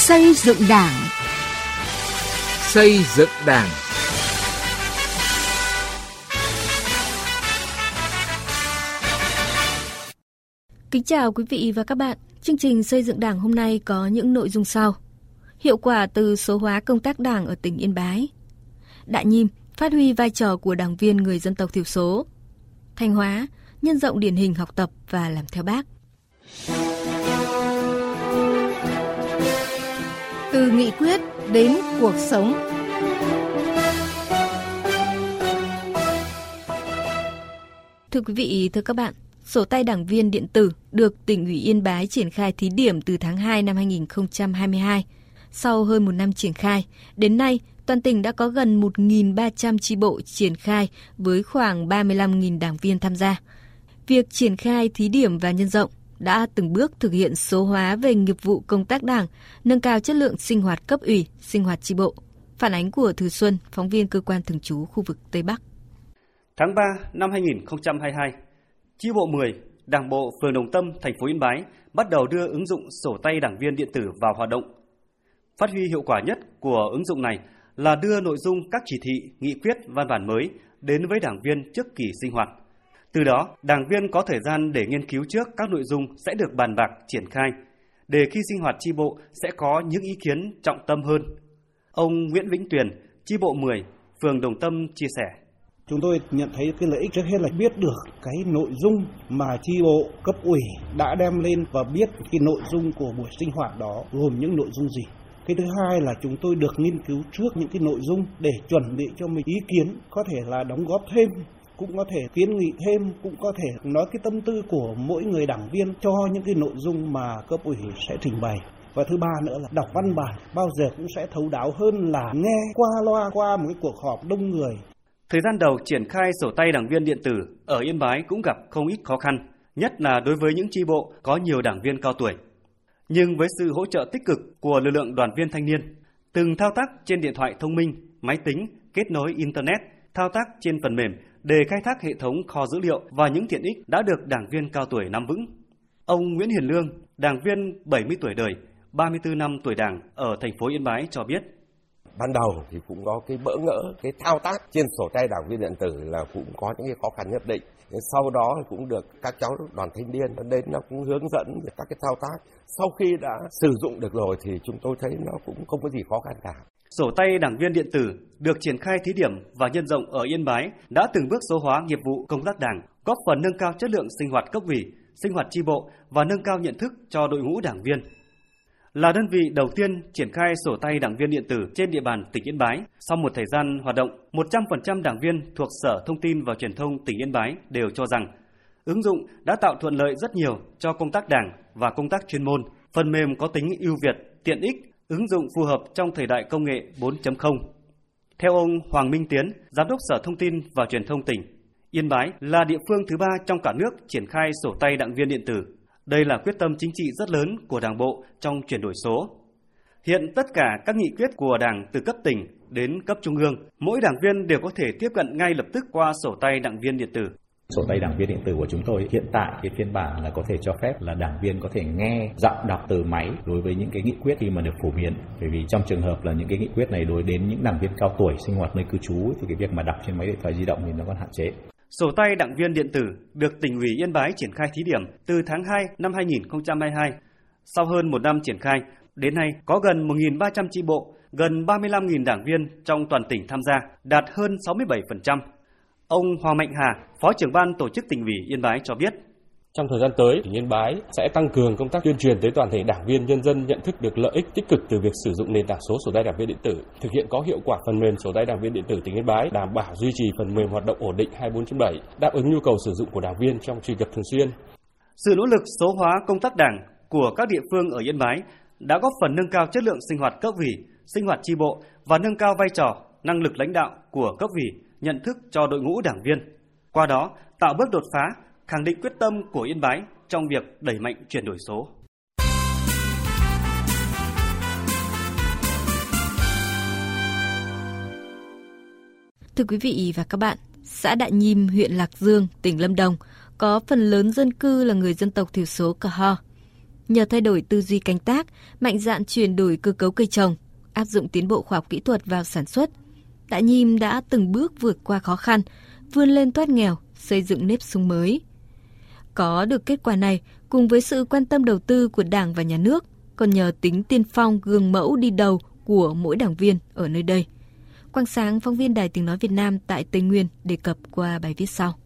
Xây dựng Đảng. Xây dựng Đảng. Kính chào quý vị và các bạn. Chương trình xây dựng Đảng hôm nay có những nội dung sau. Hiệu quả từ số hóa công tác Đảng ở tỉnh Yên Bái. Đại Nhim phát huy vai trò của đảng viên người dân tộc thiểu số. Thanh Hóa nhân rộng điển hình học tập và làm theo bác. Từ nghị quyết đến cuộc sống. Thưa quý vị, thưa các bạn, sổ tay đảng viên điện tử được tỉnh ủy Yên Bái triển khai thí điểm từ tháng 2 năm 2022. Sau hơn một năm triển khai, đến nay toàn tỉnh đã có gần 1.300 chi bộ triển khai với khoảng 35.000 đảng viên tham gia. Việc triển khai thí điểm và nhân rộng đã từng bước thực hiện số hóa về nghiệp vụ công tác đảng, nâng cao chất lượng sinh hoạt cấp ủy, sinh hoạt tri bộ. Phản ánh của Thư Xuân, phóng viên cơ quan thường trú khu vực Tây Bắc. Tháng 3 năm 2022, chi bộ 10, Đảng bộ phường Đồng Tâm, thành phố Yên Bái bắt đầu đưa ứng dụng sổ tay đảng viên điện tử vào hoạt động. Phát huy hiệu quả nhất của ứng dụng này là đưa nội dung các chỉ thị, nghị quyết, văn bản mới đến với đảng viên trước kỳ sinh hoạt. Từ đó, đảng viên có thời gian để nghiên cứu trước các nội dung sẽ được bàn bạc triển khai, để khi sinh hoạt chi bộ sẽ có những ý kiến trọng tâm hơn. Ông Nguyễn Vĩnh Tuyền, chi bộ 10, phường Đồng Tâm chia sẻ. Chúng tôi nhận thấy cái lợi ích trước hết là biết được cái nội dung mà chi bộ cấp ủy đã đem lên và biết cái nội dung của buổi sinh hoạt đó gồm những nội dung gì. Cái thứ hai là chúng tôi được nghiên cứu trước những cái nội dung để chuẩn bị cho mình ý kiến có thể là đóng góp thêm cũng có thể kiến nghị thêm, cũng có thể nói cái tâm tư của mỗi người đảng viên cho những cái nội dung mà cấp ủy sẽ trình bày. Và thứ ba nữa là đọc văn bản bao giờ cũng sẽ thấu đáo hơn là nghe qua loa qua một cái cuộc họp đông người. Thời gian đầu triển khai sổ tay đảng viên điện tử ở Yên Bái cũng gặp không ít khó khăn, nhất là đối với những chi bộ có nhiều đảng viên cao tuổi. Nhưng với sự hỗ trợ tích cực của lực lượng đoàn viên thanh niên, từng thao tác trên điện thoại thông minh, máy tính, kết nối Internet, thao tác trên phần mềm để khai thác hệ thống kho dữ liệu và những tiện ích đã được đảng viên cao tuổi nắm vững. Ông Nguyễn Hiền Lương, đảng viên 70 tuổi đời, 34 năm tuổi đảng ở thành phố Yên Bái cho biết. Ban đầu thì cũng có cái bỡ ngỡ, cái thao tác trên sổ tay đảng viên điện tử là cũng có những cái khó khăn nhất định. Sau đó cũng được các cháu đoàn thanh niên đến nó cũng hướng dẫn về các cái thao tác. Sau khi đã sử dụng được rồi thì chúng tôi thấy nó cũng không có gì khó khăn cả. Sổ tay đảng viên điện tử được triển khai thí điểm và nhân rộng ở Yên Bái đã từng bước số hóa nghiệp vụ công tác đảng, góp phần nâng cao chất lượng sinh hoạt cấp ủy, sinh hoạt chi bộ và nâng cao nhận thức cho đội ngũ đảng viên. Là đơn vị đầu tiên triển khai sổ tay đảng viên điện tử trên địa bàn tỉnh Yên Bái, sau một thời gian hoạt động, 100% đảng viên thuộc Sở Thông tin và Truyền thông tỉnh Yên Bái đều cho rằng ứng dụng đã tạo thuận lợi rất nhiều cho công tác đảng và công tác chuyên môn. Phần mềm có tính ưu việt, tiện ích ứng dụng phù hợp trong thời đại công nghệ 4.0. Theo ông Hoàng Minh Tiến, Giám đốc Sở Thông tin và Truyền thông tỉnh, Yên Bái là địa phương thứ ba trong cả nước triển khai sổ tay đảng viên điện tử. Đây là quyết tâm chính trị rất lớn của Đảng bộ trong chuyển đổi số. Hiện tất cả các nghị quyết của Đảng từ cấp tỉnh đến cấp trung ương, mỗi đảng viên đều có thể tiếp cận ngay lập tức qua sổ tay đảng viên điện tử. Sổ tay đảng viên điện tử của chúng tôi hiện tại cái phiên bản là có thể cho phép là đảng viên có thể nghe giọng đọc từ máy đối với những cái nghị quyết khi mà được phổ biến. Bởi vì trong trường hợp là những cái nghị quyết này đối đến những đảng viên cao tuổi sinh hoạt nơi cư trú thì cái việc mà đọc trên máy điện thoại di động thì nó còn hạn chế. Sổ tay đảng viên điện tử được tỉnh ủy Yên Bái triển khai thí điểm từ tháng 2 năm 2022. Sau hơn một năm triển khai, đến nay có gần 1.300 chi bộ, gần 35.000 đảng viên trong toàn tỉnh tham gia, đạt hơn 67%. Ông Hoàng Mạnh Hà, Phó trưởng ban tổ chức tỉnh ủy Yên Bái cho biết. Trong thời gian tới, tỉnh Yên Bái sẽ tăng cường công tác tuyên truyền tới toàn thể đảng viên nhân dân nhận thức được lợi ích tích cực từ việc sử dụng nền tảng số sổ tay đảng viên điện tử, thực hiện có hiệu quả phần mềm sổ tay đảng viên điện tử tỉnh Yên Bái, đảm bảo duy trì phần mềm hoạt động ổn định 24/7, đáp ứng nhu cầu sử dụng của đảng viên trong truy cập thường xuyên. Sự nỗ lực số hóa công tác đảng của các địa phương ở Yên Bái đã góp phần nâng cao chất lượng sinh hoạt cấp ủy, sinh hoạt chi bộ và nâng cao vai trò, năng lực lãnh đạo của cấp ủy nhận thức cho đội ngũ đảng viên. Qua đó, tạo bước đột phá, khẳng định quyết tâm của Yên Bái trong việc đẩy mạnh chuyển đổi số. Thưa quý vị và các bạn, xã Đại Nhim, huyện Lạc Dương, tỉnh Lâm Đồng có phần lớn dân cư là người dân tộc thiểu số Cờ Ho. Nhờ thay đổi tư duy canh tác, mạnh dạn chuyển đổi cơ cấu cây trồng, áp dụng tiến bộ khoa học kỹ thuật vào sản xuất, Đạ Nhim đã từng bước vượt qua khó khăn, vươn lên thoát nghèo, xây dựng nếp sống mới. Có được kết quả này, cùng với sự quan tâm đầu tư của Đảng và Nhà nước, còn nhờ tính tiên phong gương mẫu đi đầu của mỗi đảng viên ở nơi đây. Quang Sáng, phóng viên Đài Tiếng Nói Việt Nam tại Tây Nguyên đề cập qua bài viết sau.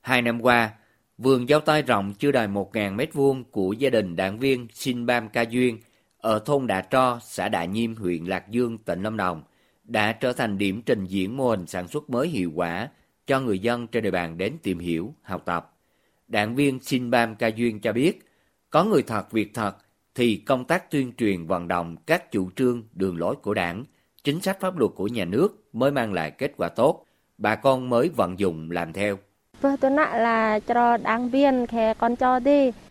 Hai năm qua, vườn dâu tây rộng chưa đầy 1.000 mét vuông của gia đình đảng viên Sinh Bam Ca Duyên ở thôn Đạ Tro, xã Đạ Nhiêm, huyện Lạc Dương, tỉnh Lâm Đồng đã trở thành điểm trình diễn mô hình sản xuất mới hiệu quả cho người dân trên địa bàn đến tìm hiểu, học tập. Đảng viên Sinh Bam Ca Duyên cho biết, có người thật việc thật thì công tác tuyên truyền vận động các chủ trương, đường lối của đảng, chính sách pháp luật của nhà nước mới mang lại kết quả tốt, bà con mới vận dụng làm theo.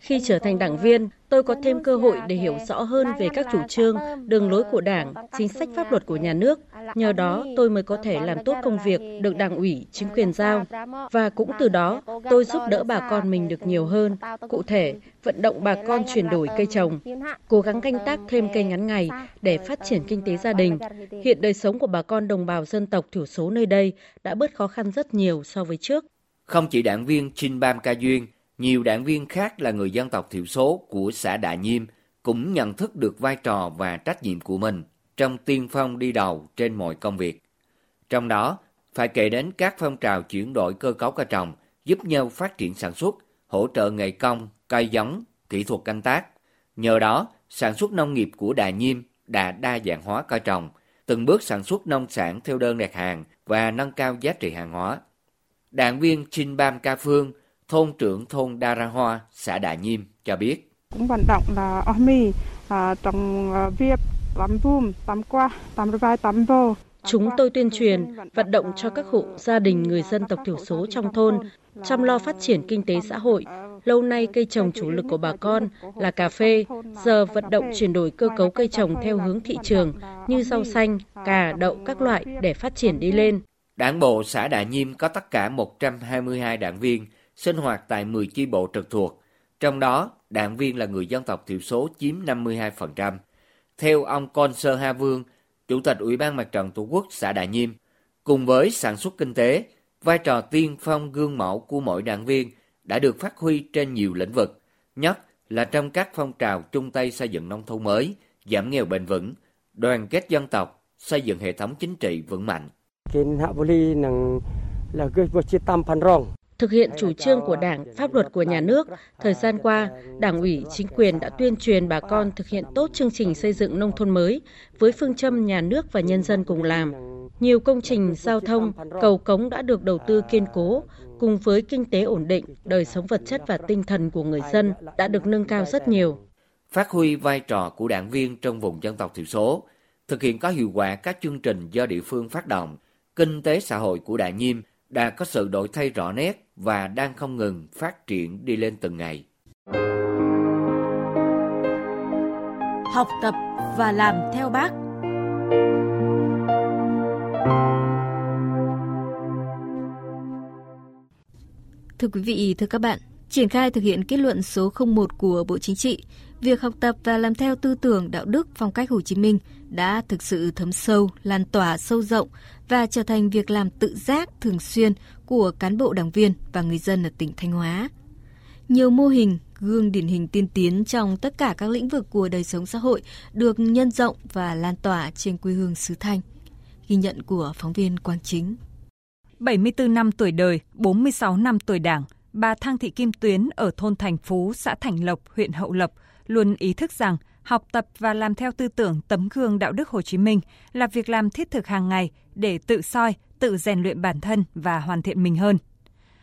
Khi trở thành đảng viên, tôi có thêm cơ hội để hiểu rõ hơn về các chủ trương, đường lối của Đảng, chính sách pháp luật của nhà nước. Nhờ đó, tôi mới có thể làm tốt công việc được Đảng ủy, chính quyền giao. Và cũng từ đó, tôi giúp đỡ bà con mình được nhiều hơn. Cụ thể, vận động bà con chuyển đổi cây trồng, cố gắng canh tác thêm cây ngắn ngày để phát triển kinh tế gia đình. Hiện đời sống của bà con đồng bào dân tộc thiểu số nơi đây đã bớt khó khăn rất nhiều so với trước. Không chỉ đảng viên Chin Bam Ca Duyên, nhiều đảng viên khác là người dân tộc thiểu số của xã Đạ Nhiêm cũng nhận thức được vai trò và trách nhiệm của mình trong tiên phong đi đầu trên mọi công việc. Trong đó, phải kể đến các phong trào chuyển đổi cơ cấu cây trồng, giúp nhau phát triển sản xuất, hỗ trợ nghề công, cây giống, kỹ thuật canh tác. Nhờ đó, sản xuất nông nghiệp của Đà Nhiêm đã đa dạng hóa cây trồng, từng bước sản xuất nông sản theo đơn đặt hàng và nâng cao giá trị hàng hóa. Đảng viên Trinh Bam Ca Phương, thôn trưởng thôn Đa Ra Hoa, xã Đà Nhiêm cho biết. Cũng vận động là OMI à, trong à, việc tắm bùm, tắm qua, tắm vai, tắm vô. Chúng tôi tuyên truyền, vận động cho các hộ gia đình người dân tộc thiểu số trong thôn, chăm lo phát triển kinh tế xã hội. Lâu nay cây trồng chủ lực của bà con là cà phê, giờ vận động chuyển đổi cơ cấu cây trồng theo hướng thị trường như rau xanh, cà, đậu các loại để phát triển đi lên. Đảng bộ xã Đà Nhiêm có tất cả 122 đảng viên, sinh hoạt tại 10 chi bộ trực thuộc. Trong đó, đảng viên là người dân tộc thiểu số chiếm 52%. Theo ông Con Sơ Ha Vương, Chủ tịch Ủy ban Mặt trận Tổ quốc xã Đà Nhiêm, cùng với sản xuất kinh tế, vai trò tiên phong gương mẫu của mỗi đảng viên đã được phát huy trên nhiều lĩnh vực, nhất là trong các phong trào chung tay xây dựng nông thôn mới, giảm nghèo bền vững, đoàn kết dân tộc, xây dựng hệ thống chính trị vững mạnh. Thực hiện chủ trương của Đảng, pháp luật của nhà nước, thời gian qua, Đảng ủy, chính quyền đã tuyên truyền bà con thực hiện tốt chương trình xây dựng nông thôn mới với phương châm nhà nước và nhân dân cùng làm. Nhiều công trình giao thông, cầu cống đã được đầu tư kiên cố, cùng với kinh tế ổn định, đời sống vật chất và tinh thần của người dân đã được nâng cao rất nhiều. Phát huy vai trò của đảng viên trong vùng dân tộc thiểu số, thực hiện có hiệu quả các chương trình do địa phương phát động, kinh tế xã hội của Đại Nhiêm đã có sự đổi thay rõ nét và đang không ngừng phát triển đi lên từng ngày. Học tập và làm theo bác. Thưa quý vị, thưa các bạn, triển khai thực hiện kết luận số 01 của Bộ Chính trị, việc học tập và làm theo tư tưởng đạo đức phong cách Hồ Chí Minh đã thực sự thấm sâu, lan tỏa sâu rộng và trở thành việc làm tự giác thường xuyên của cán bộ đảng viên và người dân ở tỉnh Thanh Hóa. Nhiều mô hình, gương điển hình tiên tiến trong tất cả các lĩnh vực của đời sống xã hội được nhân rộng và lan tỏa trên quê hương xứ Thanh. Ghi nhận của phóng viên Quang Chính. 74 năm tuổi đời, 46 năm tuổi đảng, bà Thang Thị Kim Tuyến ở thôn Thành Phú, xã Thành Lộc, huyện Hậu Lộc luôn ý thức rằng học tập và làm theo tư tưởng tấm gương đạo đức Hồ Chí Minh là việc làm thiết thực hàng ngày để tự soi, tự rèn luyện bản thân và hoàn thiện mình hơn.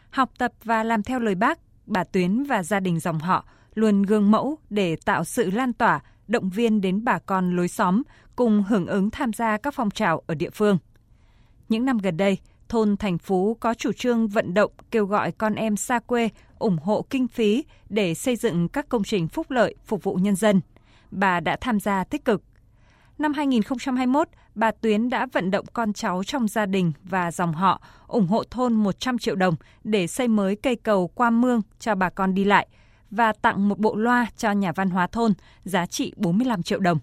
Học tập và làm theo lời bác, bà Tuyến và gia đình dòng họ luôn gương mẫu để tạo sự lan tỏa, động viên đến bà con lối xóm cùng hưởng ứng tham gia các phong trào ở địa phương. Những năm gần đây, thôn Thành Phú có chủ trương vận động kêu gọi con em xa quê ủng hộ kinh phí để xây dựng các công trình phúc lợi phục vụ nhân dân. Bà đã tham gia tích cực. Năm 2021, bà Tuyến đã vận động con cháu trong gia đình và dòng họ ủng hộ thôn 100 triệu đồng để xây mới cây cầu qua mương cho bà con đi lại và tặng một bộ loa cho nhà văn hóa thôn giá trị 45 triệu đồng.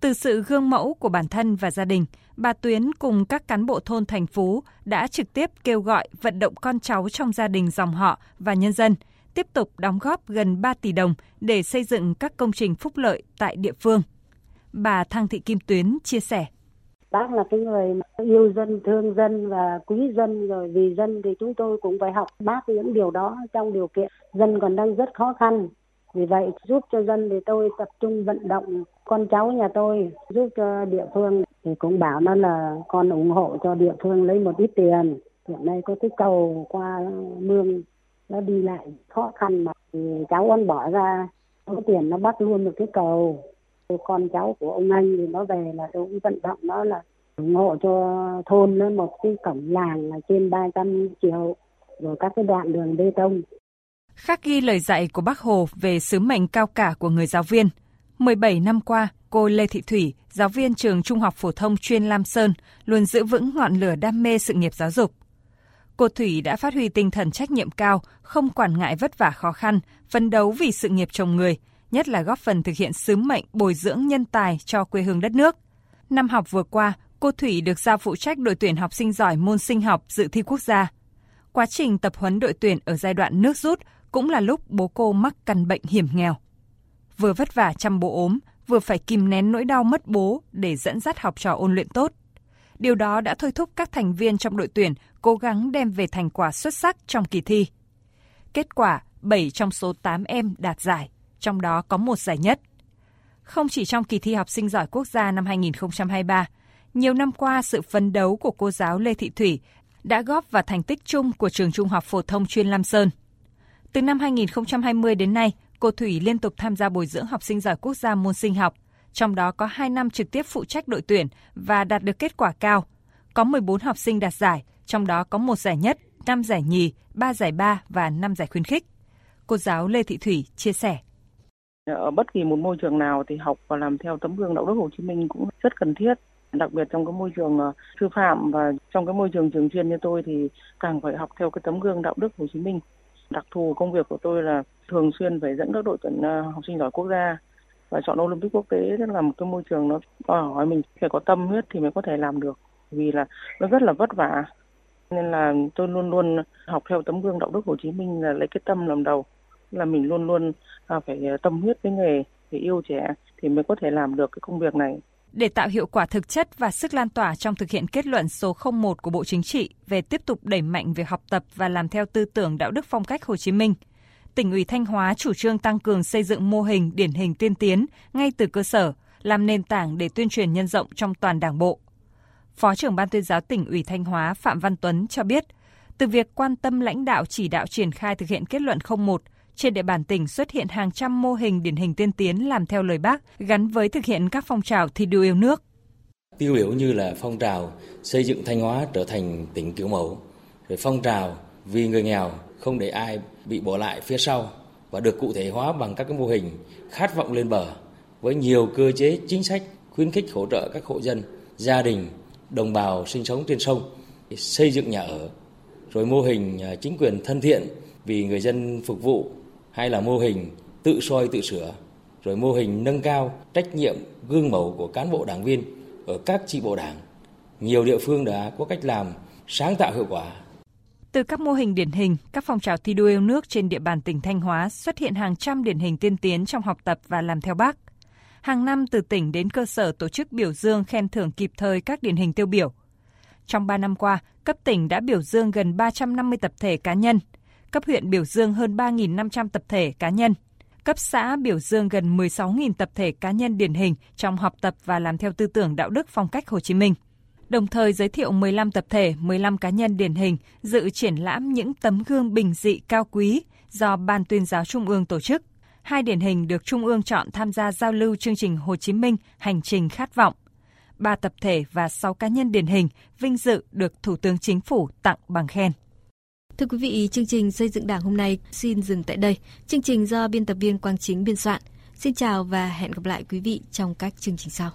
Từ sự gương mẫu của bản thân và gia đình, bà Tuyến cùng các cán bộ thôn thành phố đã trực tiếp kêu gọi vận động con cháu trong gia đình dòng họ và nhân dân tiếp tục đóng góp gần 3 tỷ đồng để xây dựng các công trình phúc lợi tại địa phương. Bà Thăng Thị Kim Tuyến chia sẻ. Bác là cái người yêu dân, thương dân và quý dân rồi vì dân thì chúng tôi cũng phải học bác những điều đó trong điều kiện dân còn đang rất khó khăn. Vì vậy giúp cho dân thì tôi tập trung vận động con cháu nhà tôi, giúp cho địa phương thì cũng bảo nó là con ủng hộ cho địa phương lấy một ít tiền. Hiện nay có cái cầu qua mương, nó đi lại khó khăn mà thì cháu con bỏ ra có tiền nó bắt luôn được cái cầu con cháu của ông anh thì nó về là tôi cũng vận động nó là ủng hộ cho thôn nó một cái cổng làng là trên 300 triệu, rồi các cái đoạn đường bê tông. Khắc ghi lời dạy của bác Hồ về sứ mệnh cao cả của người giáo viên. 17 năm qua, cô Lê Thị Thủy, giáo viên trường Trung học phổ thông chuyên Lam Sơn, luôn giữ vững ngọn lửa đam mê sự nghiệp giáo dục. Cô Thủy đã phát huy tinh thần trách nhiệm cao, không quản ngại vất vả khó khăn, phấn đấu vì sự nghiệp chồng người, nhất là góp phần thực hiện sứ mệnh bồi dưỡng nhân tài cho quê hương đất nước. Năm học vừa qua, cô Thủy được giao phụ trách đội tuyển học sinh giỏi môn sinh học dự thi quốc gia. Quá trình tập huấn đội tuyển ở giai đoạn nước rút cũng là lúc bố cô mắc căn bệnh hiểm nghèo. Vừa vất vả chăm bố ốm, vừa phải kìm nén nỗi đau mất bố để dẫn dắt học trò ôn luyện tốt. Điều đó đã thôi thúc các thành viên trong đội tuyển cố gắng đem về thành quả xuất sắc trong kỳ thi. Kết quả, 7 trong số 8 em đạt giải, trong đó có một giải nhất. Không chỉ trong kỳ thi học sinh giỏi quốc gia năm 2023, nhiều năm qua sự phấn đấu của cô giáo Lê Thị Thủy đã góp vào thành tích chung của trường Trung học phổ thông chuyên Lam Sơn. Từ năm 2020 đến nay, cô Thủy liên tục tham gia bồi dưỡng học sinh giỏi quốc gia môn sinh học, trong đó có 2 năm trực tiếp phụ trách đội tuyển và đạt được kết quả cao. Có 14 học sinh đạt giải, trong đó có một giải nhất, 5 giải nhì, 3 giải ba và 5 giải khuyến khích. Cô giáo Lê Thị Thủy chia sẻ. Ở bất kỳ một môi trường nào thì học và làm theo tấm gương đạo đức Hồ Chí Minh cũng rất cần thiết. Đặc biệt trong cái môi trường ờ, sư phạm và trong cái môi trường trường chuyên như tôi thì càng phải học theo cái tấm gương đạo đức Hồ Chí Minh. Đặc thù công việc của tôi là thường xuyên phải dẫn các đội tuyển ờ, học sinh giỏi quốc gia và chọn Olympic quốc tế. Rất là một cái môi trường nó đòi hỏi mình phải có tâm huyết thì mới có thể làm được, vì là nó rất là vất vả. Nên là tôi luôn luôn học theo tấm gương đạo đức Hồ Chí Minh là lấy cái tâm làm đầu, là mình luôn luôn à, phải ờ, tâm huyết với nghề, phải yêu trẻ thì mới có thể làm được cái công việc này để tạo hiệu quả thực chất và sức lan tỏa trong thực hiện kết luận số 01 của Bộ Chính trị về tiếp tục đẩy mạnh việc học tập và làm theo tư tưởng đạo đức phong cách Hồ Chí Minh, tỉnh ủy Thanh Hóa chủ trương tăng cường xây dựng mô hình điển hình tiên tiến ngay từ cơ sở, làm nền tảng để tuyên truyền nhân rộng trong toàn Đảng bộ. Phó trưởng Ban tuyên giáo tỉnh ủy Thanh Hóa Phạm Văn Tuấn cho biết, từ việc quan tâm lãnh đạo chỉ đạo triển khai thực hiện kết luận 01, trên địa bàn tỉnh xuất hiện hàng trăm mô hình điển hình tiên tiến làm theo lời bác gắn với thực hiện các phong trào thi đua yêu nước. Tiêu biểu như là phong trào xây dựng Thanh Hóa trở thành tỉnh kiểu mẫu, rồi phong trào vì người nghèo không để ai bị bỏ lại phía sau và được cụ thể hóa bằng các cái mô hình khát vọng lên bờ với nhiều cơ chế chính sách khuyến khích hỗ trợ các hộ dân, gia đình, đồng bào sinh sống trên sông xây dựng nhà ở rồi mô hình à, chính quyền thân thiện vì người dân phục vụ hay là mô hình tự soi tự sửa rồi mô hình nâng cao trách nhiệm gương mẫu của cán bộ đảng viên ở các chi bộ đảng nhiều địa phương đã có cách làm sáng tạo hiệu quả từ các mô hình điển hình, các phong trào thi đua yêu nước trên địa bàn tỉnh Thanh Hóa xuất hiện hàng trăm điển hình tiên tiến trong học tập và làm theo bác. Hàng năm từ tỉnh đến cơ sở tổ chức biểu dương khen thưởng kịp thời các điển hình tiêu biểu. Trong 3 năm qua, cấp tỉnh đã biểu dương gần 350 tập thể cá nhân, cấp huyện biểu dương hơn 3.500 tập thể cá nhân, cấp xã biểu dương gần 16.000 tập thể cá nhân điển hình trong học tập và làm theo tư tưởng đạo đức phong cách Hồ Chí Minh đồng thời giới thiệu 15 tập thể, 15 cá nhân điển hình dự triển lãm những tấm gương bình dị cao quý do Ban tuyên giáo Trung ương tổ chức. Hai điển hình được Trung ương chọn tham gia giao lưu chương trình Hồ Chí Minh Hành trình khát vọng. Ba tập thể và 6 cá nhân điển hình vinh dự được Thủ tướng Chính phủ tặng bằng khen. Thưa quý vị, chương trình xây dựng Đảng hôm nay xin dừng tại đây. Chương trình do biên tập viên Quang Chính biên soạn. Xin chào và hẹn gặp lại quý vị trong các chương trình sau.